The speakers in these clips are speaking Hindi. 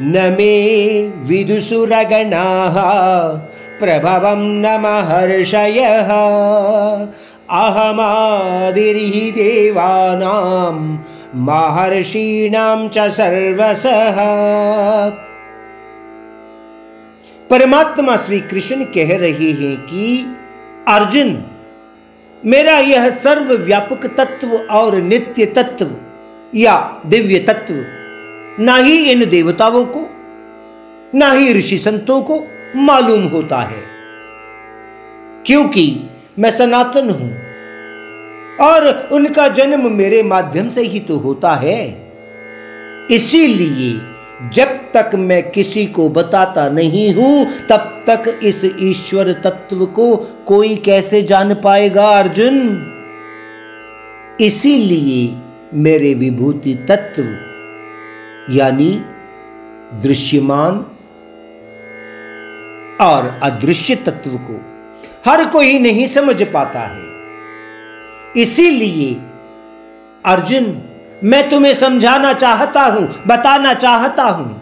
न मे विदुसुरगणाः, प्रभवं न महर्षयः। अहमादिर्हि देवानां, महर्षीणां च सर्वसः परमात्मा श्री कृष्ण कह रहे हैं कि, अर्जुन, मेरा यह सर्वव्यापक तत्व और नित्य तत्व या दिव्य तत्व ना ही इन देवताओं को, ना ही ऋषि संतों को मालूम होता है। क्योंकि मैं सनातन हूँ और उनका जन्म मेरे माध्यम से ही तो होता है। इसीलिए जब तक मैं किसी को बताता नहीं हूँ, तब तक इस ईश्वर तत्व को कोई कैसे जान पाएगा अर्जुन? इसीलिए मेरे विभूति तत्व यानी दृश्यमान और अदृश्य तत्व को हर कोई नहीं समझ पाता है। इसीलिए अर्जुन, मैं तुम्हें समझाना चाहता हूँ, बताना चाहता हूँ।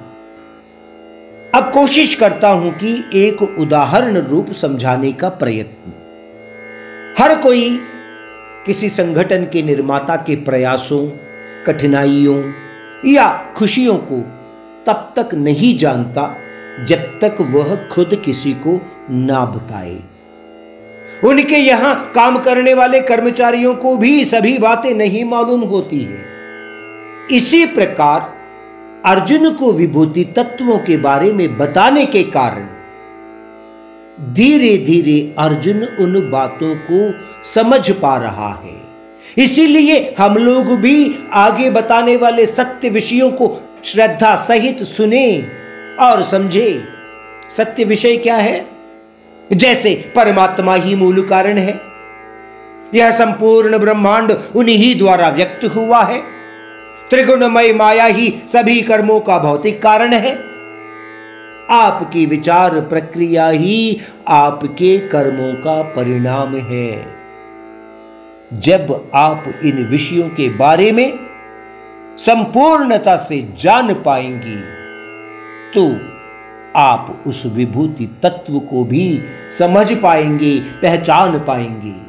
अब कोशिश करता हूँ कि एक उदाहरण रूप समझाने का प्रयत्न। हर कोई किसी संगठन के निर्माता के प्रयासों, कठिनाइयों या खुशियों को तब तक नहीं जानता जब तक वह खुद किसी को ना बताए। उनके यहाँ काम करने वाले कर्मचारियों को भी सभी बातें नहीं मालूम होती है। इसी प्रकार अर्जुन को विभूति तत्वों के बारे में बताने के कारण धीरे धीरे अर्जुन उन बातों को समझ पा रहा है। इसीलिए हम लोग भी आगे बताने वाले सत्य विषयों को श्रद्धा सहित सुने और समझे। सत्य विषय क्या है? जैसे परमात्मा ही मूल कारण है। यह संपूर्ण ब्रह्मांड उन्हीं द्वारा व्यक्त हुआ है। त्रिगुणमय माया ही सभी कर्मों का भौतिक कारण है। आपकी विचार प्रक्रिया ही आपके कर्मों का परिणाम है। जब आप इन विषयों के बारे में संपूर्णता से जान पाएँगी तो आप उस विभूति तत्व को भी समझ पाएँगे, पहचान पाएँगे।